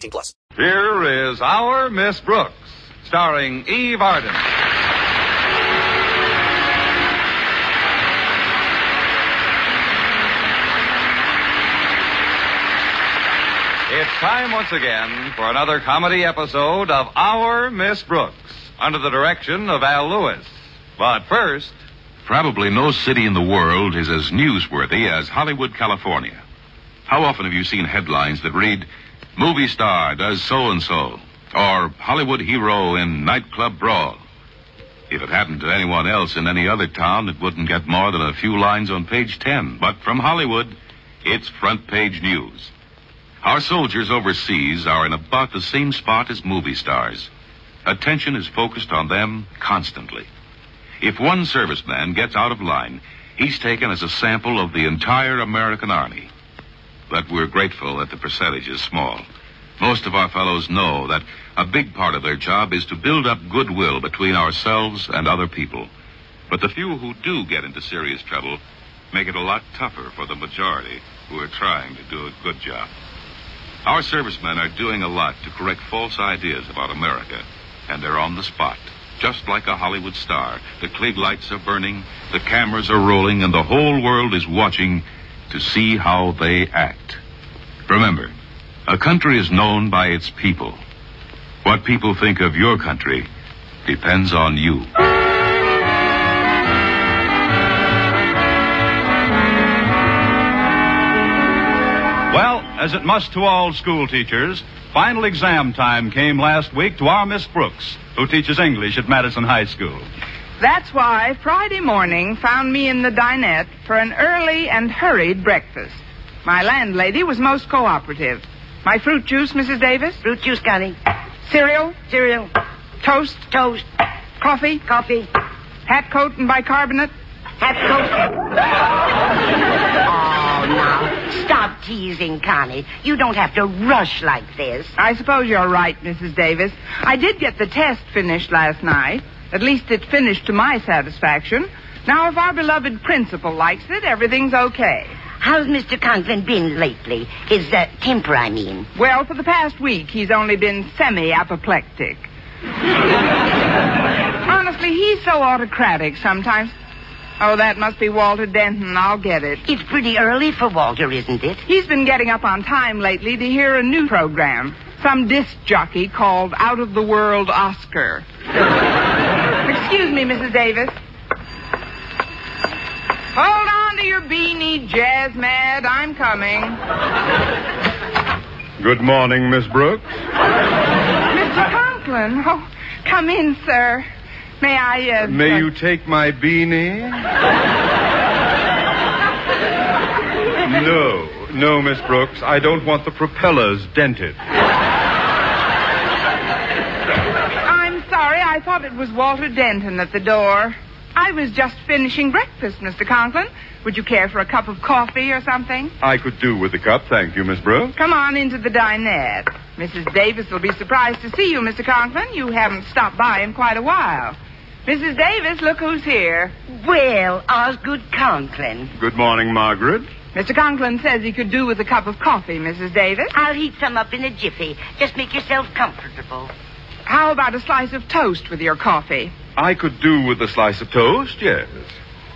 18 plus. Here is our Miss Brooks, starring Eve Arden. It's time once again for another comedy episode of Our Miss Brooks, under the direction of Al Lewis. But first, Probably no city in the world is as newsworthy as Hollywood, California. How often have you seen headlines that read, Movie star does so and so, or Hollywood hero in nightclub brawl? If it happened to anyone else in any other town, it wouldn't get more than a few lines on page 10. But from Hollywood, it's front page news. Our soldiers overseas are in about the same spot as movie stars. Attention is focused on them constantly. If one serviceman gets out of line, he's taken as a sample of the entire American Army. But we're grateful that the percentage is small. Most of our fellows know that a big part of their job is to build up goodwill between ourselves and other people. But the few who do get into serious trouble make it a lot tougher for the majority who are trying to do a good job. Our servicemen are doing a lot to correct false ideas about America, and they're on the spot. Just like a Hollywood star, the Klieg lights are burning, the cameras are rolling, and the whole world is watching to see how they act. Remember, a country is known by its people. What people think of your country depends on you. well, as it must to all school teachers, final exam time came last week to our Miss Brooks, who teaches English at Madison High School. That's why Friday morning found me in the dinette for an early and hurried breakfast. My landlady was most cooperative. My fruit juice, Mrs. Davis? Fruit juice, Connie. Cereal? Cereal. Toast? Toast. Coffee? Coffee. Hat coat and bicarbonate? Hat coat. oh, now. Stop teasing, Connie. You don't have to rush like this. I suppose you're right, Mrs. Davis. I did get the test finished last night. At least it finished to my satisfaction. Now, if our beloved principal likes it, everything's okay. How's Mr. Conklin been lately? His uh, temper, I mean. Well, for the past week, he's only been semi-apoplectic. Honestly, he's so autocratic sometimes. Oh, that must be Walter Denton. I'll get it. It's pretty early for Walter, isn't it? He's been getting up on time lately to hear a new program. Some disc jockey called Out of the World Oscar. Excuse me, Mrs. Davis. Hold on to your beanie, Jazz Mad. I'm coming. Good morning, Miss Brooks. Mr. Conklin. Oh, come in, sir. May I, uh... May uh, you take my beanie? No, no, Miss Brooks. I don't want the propellers dented. I thought it was Walter Denton at the door. I was just finishing breakfast, Mr. Conklin. Would you care for a cup of coffee or something? I could do with a cup, thank you, Miss Brooks. Come on into the dinette. Mrs. Davis will be surprised to see you, Mr. Conklin. You haven't stopped by in quite a while. Mrs. Davis, look who's here. Well, Osgood Conklin. Good morning, Margaret. Mr. Conklin says he could do with a cup of coffee, Mrs. Davis. I'll heat some up in a jiffy. Just make yourself comfortable. How about a slice of toast with your coffee? I could do with a slice of toast, yes.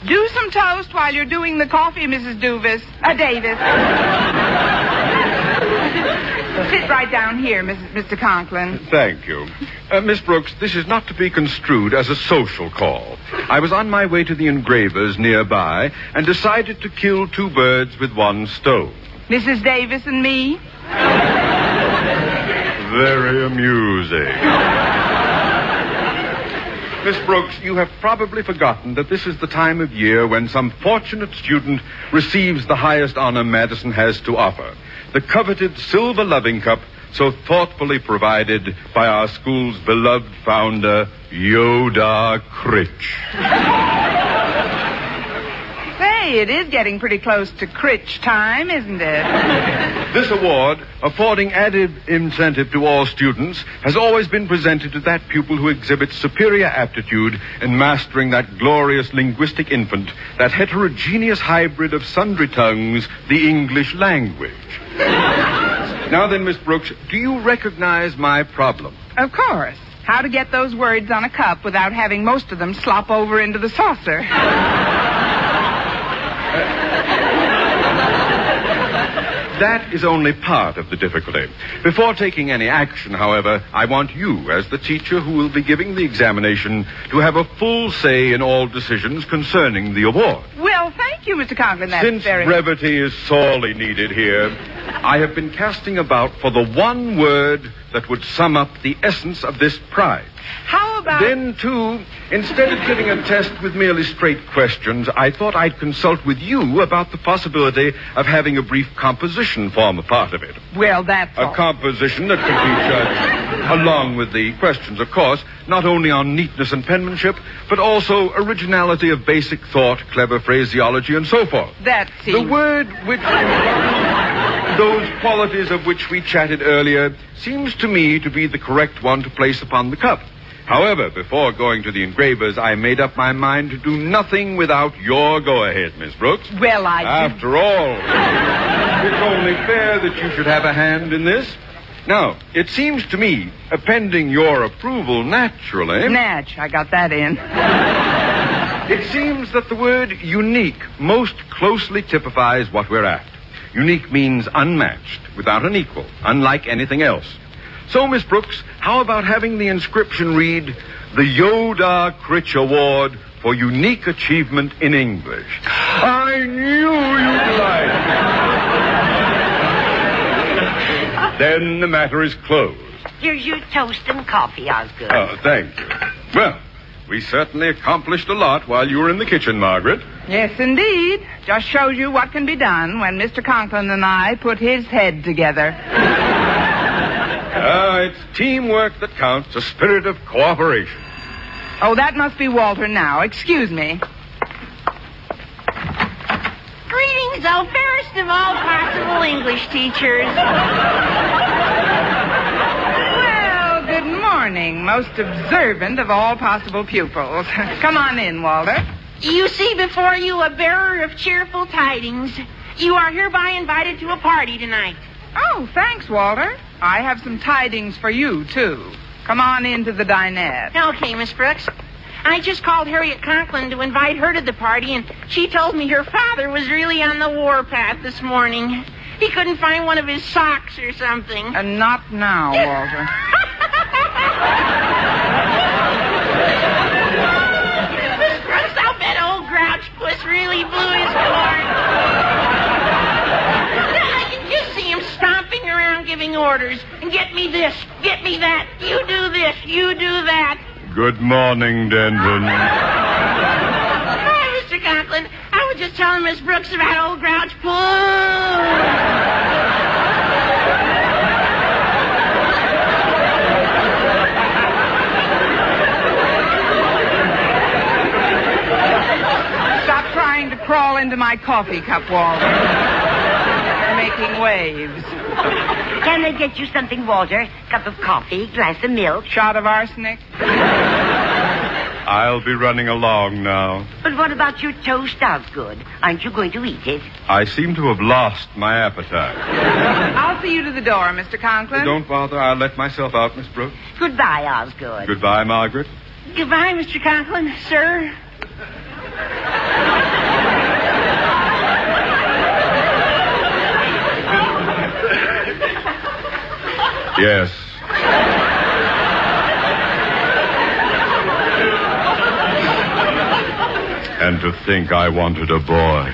Do some toast while you're doing the coffee, Mrs. Duvis. Uh, Davis. Sit right down here, Mrs. Mr. Conklin. Thank you. Uh, Miss Brooks, this is not to be construed as a social call. I was on my way to the engravers nearby and decided to kill two birds with one stone. Mrs. Davis and me. Very amusing. Miss Brooks, you have probably forgotten that this is the time of year when some fortunate student receives the highest honor Madison has to offer the coveted Silver Loving Cup so thoughtfully provided by our school's beloved founder, Yodar Critch. Say, it is getting pretty close to Critch time, isn't it? This award, affording added incentive to all students, has always been presented to that pupil who exhibits superior aptitude in mastering that glorious linguistic infant, that heterogeneous hybrid of sundry tongues, the English language. now then, Miss Brooks, do you recognize my problem? Of course. How to get those words on a cup without having most of them slop over into the saucer. That is only part of the difficulty. Before taking any action, however, I want you, as the teacher who will be giving the examination, to have a full say in all decisions concerning the award. Well, thank you, Mr. Conklin. That's very. Since very... brevity is sorely needed here, I have been casting about for the one word that would sum up the essence of this prize. How about... Then, too, instead of giving a test with merely straight questions, I thought I'd consult with you about the possibility of having a brief composition form a part of it. Well, that's A all. composition that could be judged, along with the questions, of course, not only on neatness and penmanship, but also originality of basic thought, clever phraseology, and so forth. That The word which those qualities of which we chatted earlier seems to me to be the correct one to place upon the cup. However, before going to the engravers, I made up my mind to do nothing without your go-ahead, Miss Brooks. Well, I... After all, it's only fair that you should have a hand in this. Now, it seems to me, appending your approval naturally, Natch, I got that in. it seems that the word unique most closely typifies what we're after. Unique means unmatched, without an equal, unlike anything else. So, Miss Brooks, how about having the inscription read, the Yodar Critch Award for Unique Achievement in English? I knew you'd like it. Then the matter is closed. Here's your toast and coffee, Osgood. Oh, thank you. Well, we certainly accomplished a lot while you were in the kitchen, Margaret. Yes, indeed. Just shows you what can be done when Mr. Conklin and I put his head together. Ah, it's teamwork that counts, a spirit of cooperation. Oh, that must be Walter now. Excuse me. Greetings, oh, fairest of all possible English teachers. Well, good morning, most observant of all possible pupils. Come on in, Walter. You see before you a bearer of cheerful tidings. You are hereby invited to a party tonight. Oh, thanks, Walter. I have some tidings for you, too. Come on into the dinette. Okay, Miss Brooks. I just called Harriet Conklin to invite her to the party, and she told me her father was really on the warpath this morning. He couldn't find one of his socks or something. And not now, Walter. Miss Brooks, I'll bet old Grouch Puss really blew his horn. I can just see him stomping around giving orders. And get me this, get me that, you do this, you do that. Good morning, Denton. Hi, Mr. Conklin. I was just telling Miss Brooks about old Grouch Puss. Stop trying to crawl into my coffee cup, Walter. You're making waves. Can I get you something, Walter? Cup of coffee, glass of milk. Shot of arsenic. I'll be running along now. But what about your toast, Osgood? Aren't you going to eat it? I seem to have lost my appetite. I'll see you to the door, Mr. Conklin. Don't bother. I'll let myself out, Miss Brooks. Goodbye, Osgood. Goodbye, Margaret. Goodbye, Mr. Conklin, sir. Yes. And to think I wanted a boy.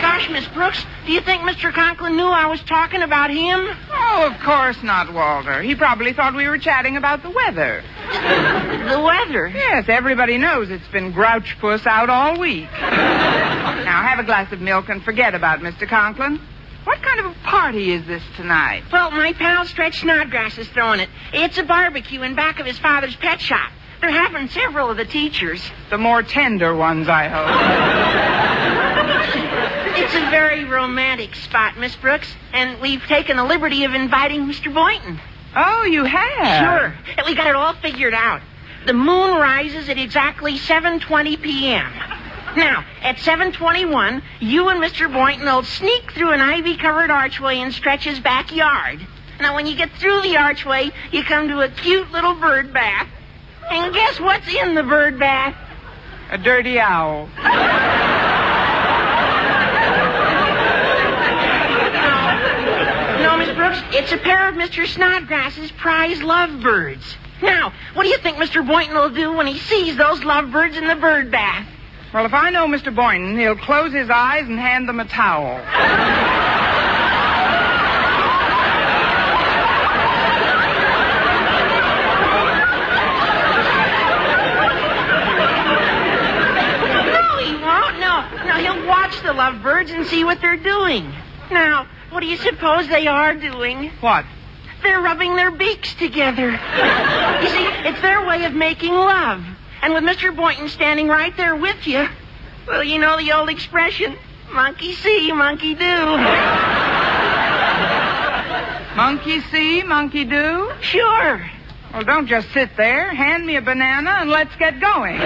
Gosh, Miss Brooks, do you think Mr. Conklin knew I was talking about him? Oh, of course not, Walter. He probably thought we were chatting about the weather. The weather? Yes, everybody knows it's been grouch puss out all week. Now, have a glass of milk and forget about Mr. Conklin. What kind of a party is this tonight? Well, my pal Stretch Snodgrass is throwing it. It's a barbecue in back of his father's pet shop. They're having several of the teachers. The more tender ones, I hope. It's a very romantic spot, Miss Brooks, and we've taken the liberty of inviting Mr. Boynton. Oh, you have? Sure. And we got it all figured out. The moon rises at exactly 7:20 p.m. Now, at 7:21, you and Mr. Boynton will sneak through an ivy-covered archway in Stretch's backyard. Now, when you get through the archway, you come to a cute little bird bath. And guess what's in the bird bath? A dirty owl. No, Miss Brooks, it's a pair of Mr. Snodgrass's prize lovebirds. Now, what do you think Mr. Boynton will do when he sees those lovebirds in the bird bath? Well, if I know Mr. Boynton, he'll close his eyes and hand them a towel. No, he won't. No. No, he'll watch the lovebirds and see what they're doing. Now, what do you suppose they are doing? What? They're rubbing their beaks together. you see, it's their way of making love. And with Mr. Boynton standing right there with you, well, you know the old expression, monkey see, monkey do. Monkey see, monkey do? Sure. Well, don't just sit there. Hand me a banana and let's get going.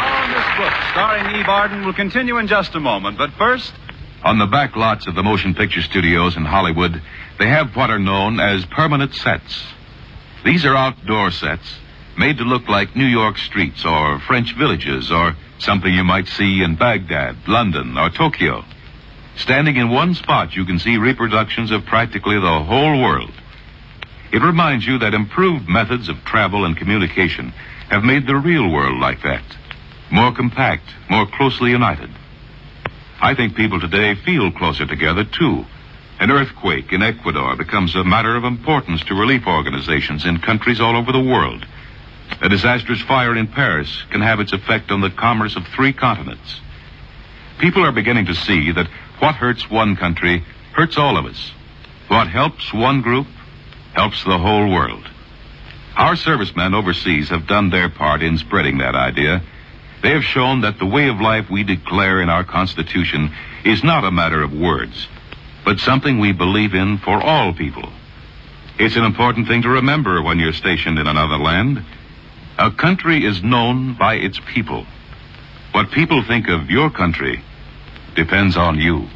Oh, Miss Brooks, starring Eve Arden, will continue in just a moment. But first, On the back lots of the motion picture studios in Hollywood, they have what are known as permanent sets. These are outdoor sets made to look like New York streets or French villages or something you might see in Baghdad, London, or Tokyo. Standing in one spot, you can see reproductions of practically the whole world. It reminds you that improved methods of travel and communication have made the real world like that. More compact, more closely united. I think people today feel closer together, too. An earthquake in Ecuador becomes a matter of importance to relief organizations in countries all over the world. A disastrous fire in Paris can have its effect on the commerce of three continents. People are beginning to see that what hurts one country hurts all of us. What helps one group helps the whole world. Our servicemen overseas have done their part in spreading that idea. They have shown that the way of life we declare in our Constitution is not a matter of words, but something we believe in for all people. It's an important thing to remember when you're stationed in another land. A country is known by its people. What people think of your country depends on you.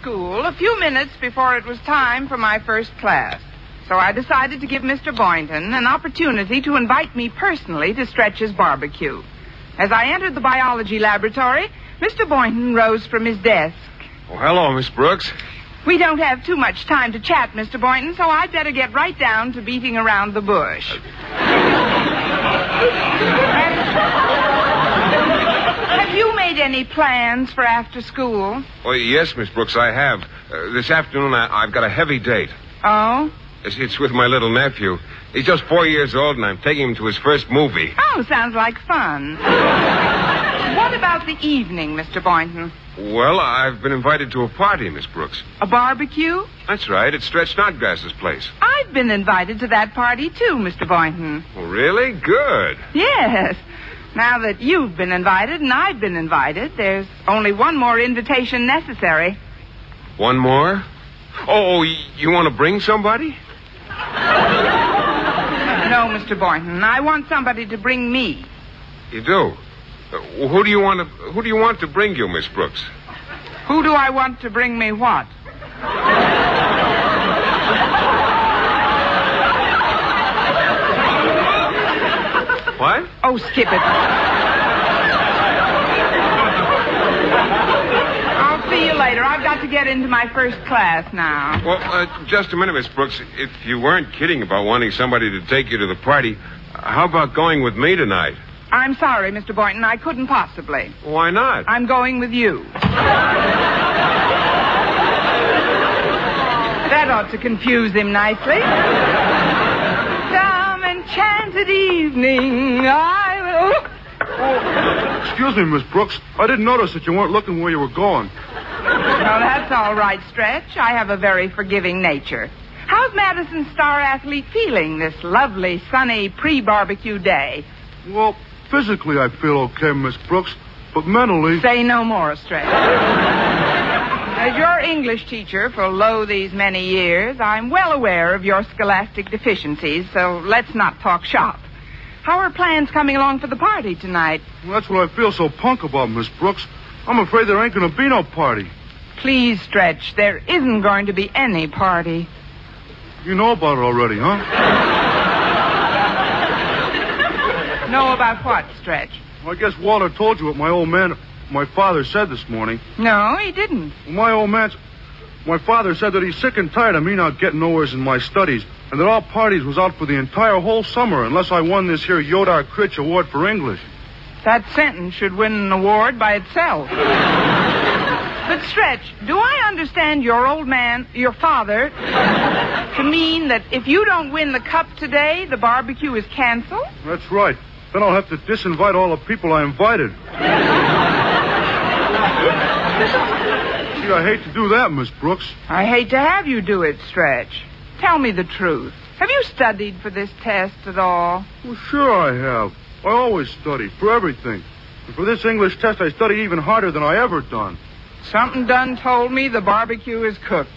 School a few minutes before it was time for my first class. So I decided to give Mr. Boynton an opportunity to invite me personally to Stretch's barbecue. As I entered the biology laboratory, Mr. Boynton rose from his desk. Oh, hello, Miss Brooks. We don't have too much time to chat, Mr. Boynton, so I'd better get right down to beating around the bush. Have you made any plans for after school? Oh, yes, Miss Brooks, I have. Uh, this afternoon, I, I've got a heavy date. Oh? It's, it's with my little nephew. He's just four years old, and I'm taking him to his first movie. Oh, sounds like fun. what about the evening, Mr. Boynton? Well, I've been invited to a party, Miss Brooks. A barbecue? That's right. It's Stretch Snodgrass's place. I've been invited to that party, too, Mr. Boynton. Oh, really? Good. Yes. Now that you've been invited and I've been invited, there's only one more invitation necessary. One more? Oh, you want to bring somebody? No, Mr. Boynton. I want somebody to bring me. You do? Uh, who do you want to Who do you want to bring you, Miss Brooks? Who do I want to bring me what? What? Oh, skip it. I'll see you later. I've got to get into my first class now. Well, uh, just a minute, Miss Brooks. If you weren't kidding about wanting somebody to take you to the party, how about going with me tonight? I'm sorry, Mr. Boynton. I couldn't possibly. Why not? I'm going with you. That ought to confuse him nicely. Enchanted evening, I will. Excuse me, Miss Brooks. I didn't notice that you weren't looking where you were going. No, that's all right, Stretch. I have a very forgiving nature. How's Madison Star Athlete feeling this lovely, sunny, pre-barbecue day? Well, physically I feel okay, Miss Brooks, but mentally. Say no more, Stretch. As your English teacher for lo these many years, I'm well aware of your scholastic deficiencies, so let's not talk shop. How are plans coming along for the party tonight? Well, that's what I feel so punk about, Miss Brooks. I'm afraid there ain't going to be no party. Please, Stretch, there isn't going to be any party. You know about it already, huh? Know about what, Stretch? Well, I guess Walter told you what my old man, my father said this morning. No, he didn't. My old man's. my father said that he's sick and tired of me not getting nowheres in my studies, and that all parties was out for the entire whole summer unless I won this here Yodar Critch Award for English. That sentence should win an award by itself. but, Stretch, do I understand your old man, your father, to mean that if you don't win the cup today, the barbecue is canceled? That's right. Then I'll have to disinvite all the people I invited. Gee, I hate to do that, Miss Brooks. I hate to have you do it, Stretch. Tell me the truth. Have you studied for this test at all? Well, sure I have. I always study for everything. And for this English test, I study even harder than I ever done. Something done told me the barbecue is cooked.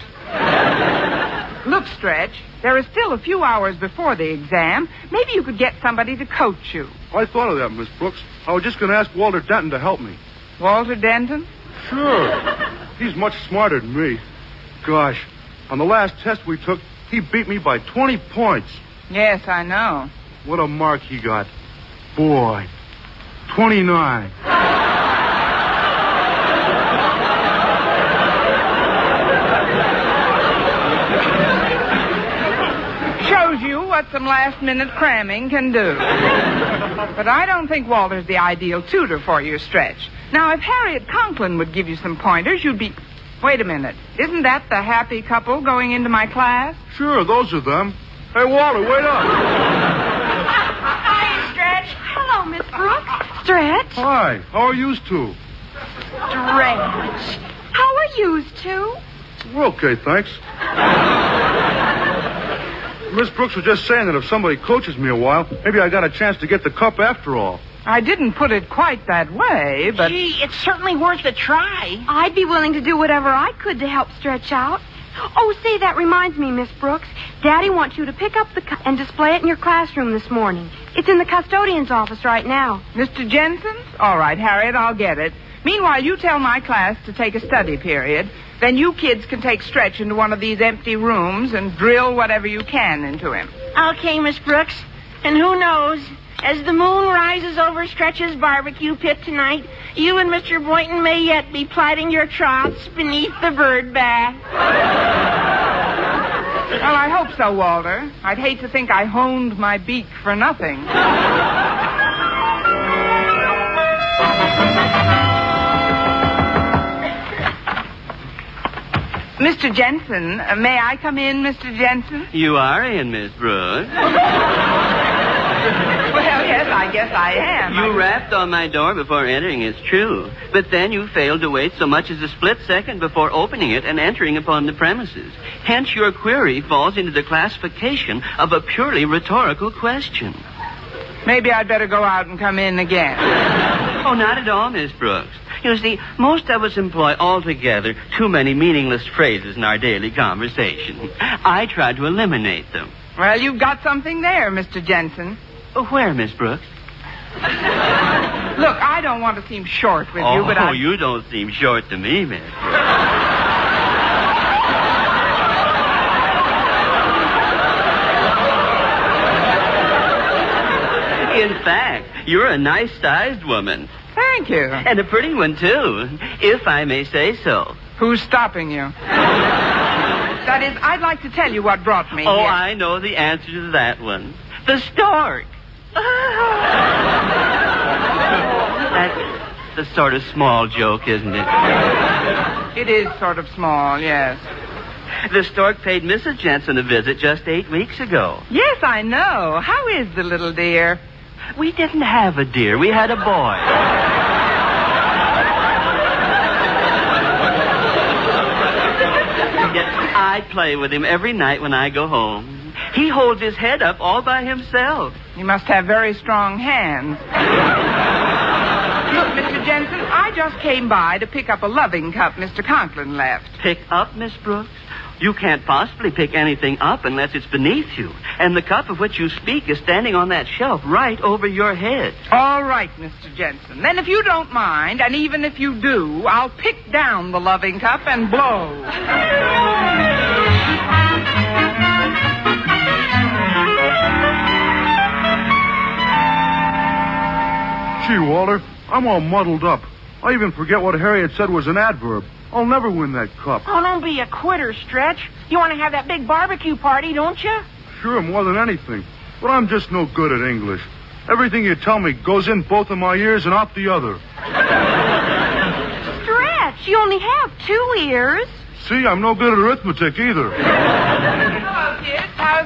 Look, Stretch, there are still a few hours before the exam. Maybe you could get somebody to coach you. I thought of that, Miss Brooks. I was just going to ask Walter Denton to help me. Walter Denton? Sure. He's much smarter than me. Gosh, on the last test we took, he beat me by 20 points. Yes, I know. What a mark he got. Boy, 29. Shows you what some last minute cramming can do. but I don't think Walter's the ideal tutor for you, Stretch. Now, if Harriet Conklin would give you some pointers, you'd be. Wait a minute. Isn't that the happy couple going into my class? Sure, those are them. Hey, Walter, wait up. Hi, Stretch. Hello, Miss Brooks. Stretch. Hi, how are you two? Stretch. How are you two? We're okay, thanks. Miss Brooks was just saying that if somebody coaches me a while, maybe I got a chance to get the cup after all. I didn't put it quite that way, but. Gee, it's certainly worth a try. I'd be willing to do whatever I could to help Stretch out. Oh, say, that reminds me, Miss Brooks. Daddy wants you to pick up the cup and display it in your classroom this morning. It's in the custodian's office right now. Mr. Jensen's? All right, Harriet, I'll get it. Meanwhile, you tell my class to take a study period. Then you kids can take Stretch into one of these empty rooms and drill whatever you can into him. Okay, Miss Brooks. And who knows? As the moon rises over Stretch's barbecue pit tonight, you and Mr. Boynton may yet be plighting your troughs beneath the bird bath. Well, I hope so, Walter. I'd hate to think I honed my beak for nothing. Mr. Jensen, uh, may I come in, Mr. Jensen? You are in, Miss Brooks. I guess I am. You rapped on my door before entering, it's true. But then you failed to wait so much as a split second before opening it and entering upon the premises. Hence, your query falls into the classification of a purely rhetorical question. Maybe I'd better go out and come in again. Oh, not at all, Miss Brooks. You see, most of us employ altogether too many meaningless phrases in our daily conversation. I try to eliminate them. Well, you've got something there, Mr. Jensen. Where, Miss Brooks? Look, I don't want to seem short with oh, you, but oh, I. Oh, you don't seem short to me, Miss. In fact, you're a nice sized woman. Thank you. And a pretty one, too, if I may say so. Who's stopping you? that is, I'd like to tell you what brought me Oh, here. I know the answer to that one. The stork. That's the sort of small joke, isn't it? It is sort of small, yes. The stork paid Mrs. Jensen a visit just eight weeks ago. Yes, I know. How is the little dear? We didn't have a deer. We had a boy. I play with him every night when I go home. He holds his head up all by himself. You must have very strong hands. Look, Mr. Jensen, I just came by to pick up a loving cup Mr. Conklin left. Pick up, Miss Brooks? You can't possibly pick anything up unless it's beneath you. And the cup of which you speak is standing on that shelf right over your head. All right, Mr. Jensen. Then if you don't mind, and even if you do, I'll pick down the loving cup and blow. Gee, Walter, I'm all muddled up. I even forget what Harriet said was an adverb. I'll never win that cup. Oh, don't be a quitter, Stretch. You want to have that big barbecue party, don't you? Sure, more than anything. But I'm just no good at English. Everything you tell me goes in both of my ears and out the other. Stretch, you only have two ears. See, I'm no good at arithmetic either.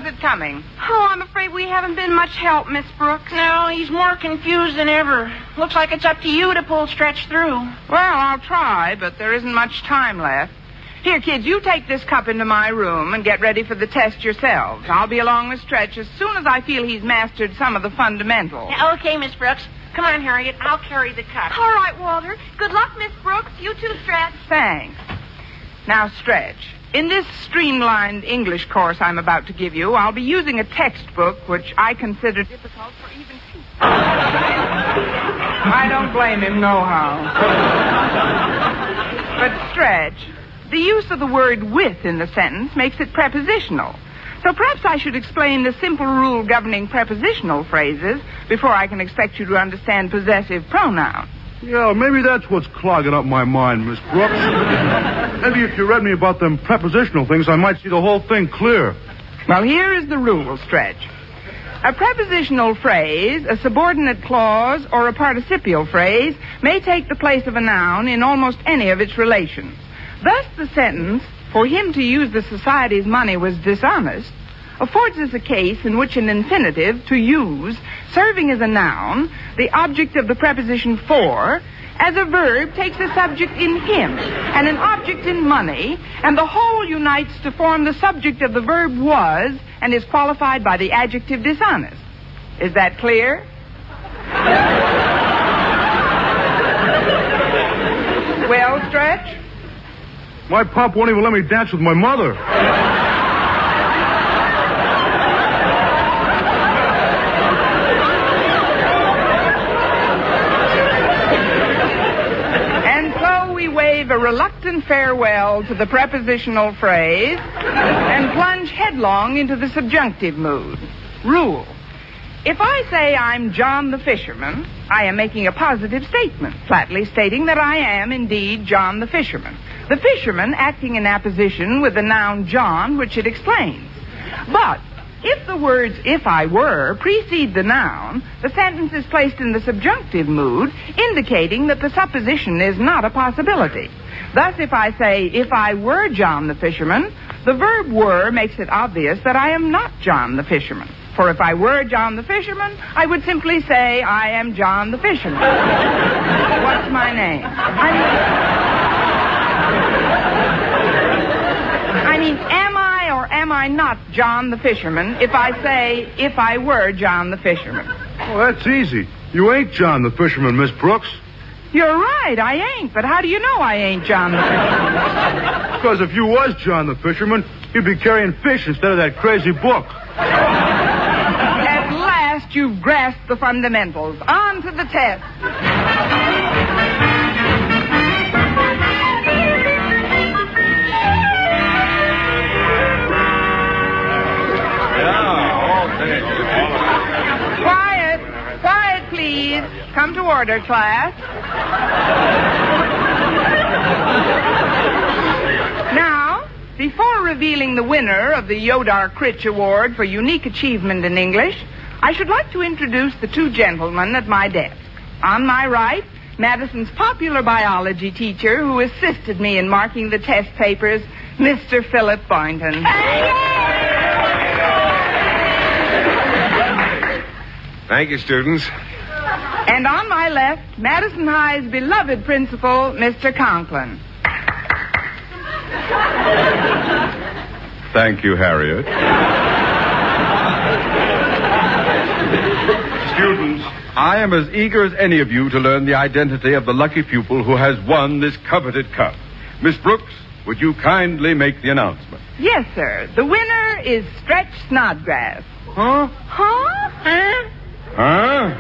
Hello, kids. How's it coming? Oh, I'm afraid we haven't been much help, Miss Brooks. No, he's more confused than ever. Looks like it's up to you to pull Stretch through. Well, I'll try, but there isn't much time left. Here, kids, you take this cup into my room and get ready for the test yourselves. I'll be along with Stretch as soon as I feel he's mastered some of the fundamentals. Okay, Miss Brooks. Come on, Harriet. I'll carry the cup. All right, Walter. Good luck, Miss Brooks. You too, Stretch. Thanks. Now, Stretch, in this streamlined English course I'm about to give you, I'll be using a textbook which I consider difficult for even people. I don't blame him, nohow. but, Stretch, the use of the word with in the sentence makes it prepositional. So perhaps I should explain the simple rule governing prepositional phrases before I can expect you to understand possessive pronouns. Yeah, maybe that's what's clogging up my mind, Miss Brooks. maybe if you read me about them prepositional things, I might see the whole thing clear. Well, here is the rule, Stretch. A prepositional phrase, a subordinate clause, or a participial phrase may take the place of a noun in almost any of its relations. Thus, the sentence, for him to use the society's money was dishonest, affords us a case in which an infinitive, to use, serving as a noun, the object of the preposition for, as a verb takes a subject in him and an object in money, and the whole unites to form the subject of the verb was and is qualified by the adjective dishonest. Is that clear? well, Stretch? My pop won't even let me dance with my mother. And so we wave a reluctant farewell to the prepositional phrase and plunge headlong into the subjunctive mood. Rule. If I say I'm John the fisherman, I am making a positive statement, flatly stating that I am indeed John the fisherman. The fisherman acting in apposition with the noun John, which it explains. But if the words if I were precede the noun, the sentence is placed in the subjunctive mood, indicating that the supposition is not a possibility. Thus, if I say, if I were John the fisherman, the verb were makes it obvious that I am not John the fisherman. For if I were John the fisherman, I would simply say, I am John the fisherman. What's my name? I mean, I mean, am I or am I not John the fisherman if I say, if I were John the fisherman? Oh, that's easy. You ain't John the fisherman, Miss Brooks. You're right, I ain't. But how do you know I ain't John the Fisherman? Because if you was John the Fisherman, you'd be carrying fish instead of that crazy book. At last you've grasped the fundamentals. On to the test. Quiet. Quiet, please. Come to order, class now, before revealing the winner of the Yodar Critch Award for unique achievement in English, I should like to introduce the two gentlemen at my desk. On my right, Madison's popular biology teacher who assisted me in marking the test papers, Mr. Philip Boynton. Thank you, students. And on my left, Madison High's beloved principal, Mr. Conklin. Thank you, Harriet. Students, I am as eager as any of you to learn the identity of the lucky pupil who has won this coveted cup. Miss Brooks, would you kindly make the announcement? Yes, sir. The winner is Stretch Snodgrass. Huh? Huh? Huh? Huh?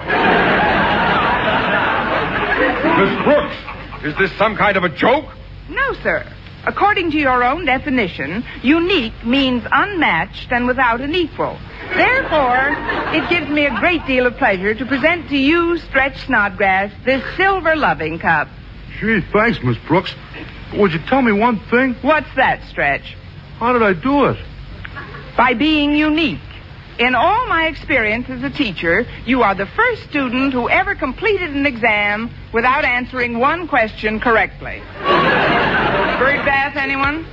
Miss Brooks, is this some kind of a joke? No, sir. According to your own definition, unique means unmatched and without an equal. Therefore, it gives me a great deal of pleasure to present to you, Stretch Snodgrass, this silver loving cup. Gee, thanks, Miss Brooks. Would you tell me one thing? What's that, Stretch? How did I do it? By being unique. In all my experience as a teacher, you are the first student who ever completed an exam without answering one question correctly. Bird bath, anyone?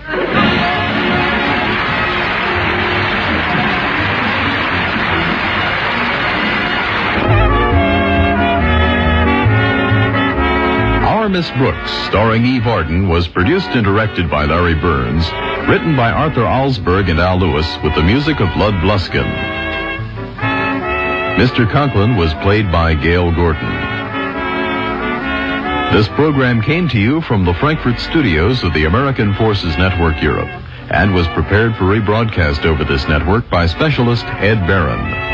Our Miss Brooks, starring Eve Arden, was produced and directed by Larry Berns, written by Arthur Alsberg and Al Lewis, with the music of Lud Gluskin. Mr. Conklin was played by Gale Gordon. This program came to you from the Frankfurt studios of the American Forces Network Europe and was prepared for rebroadcast over this network by specialist Ed Barron.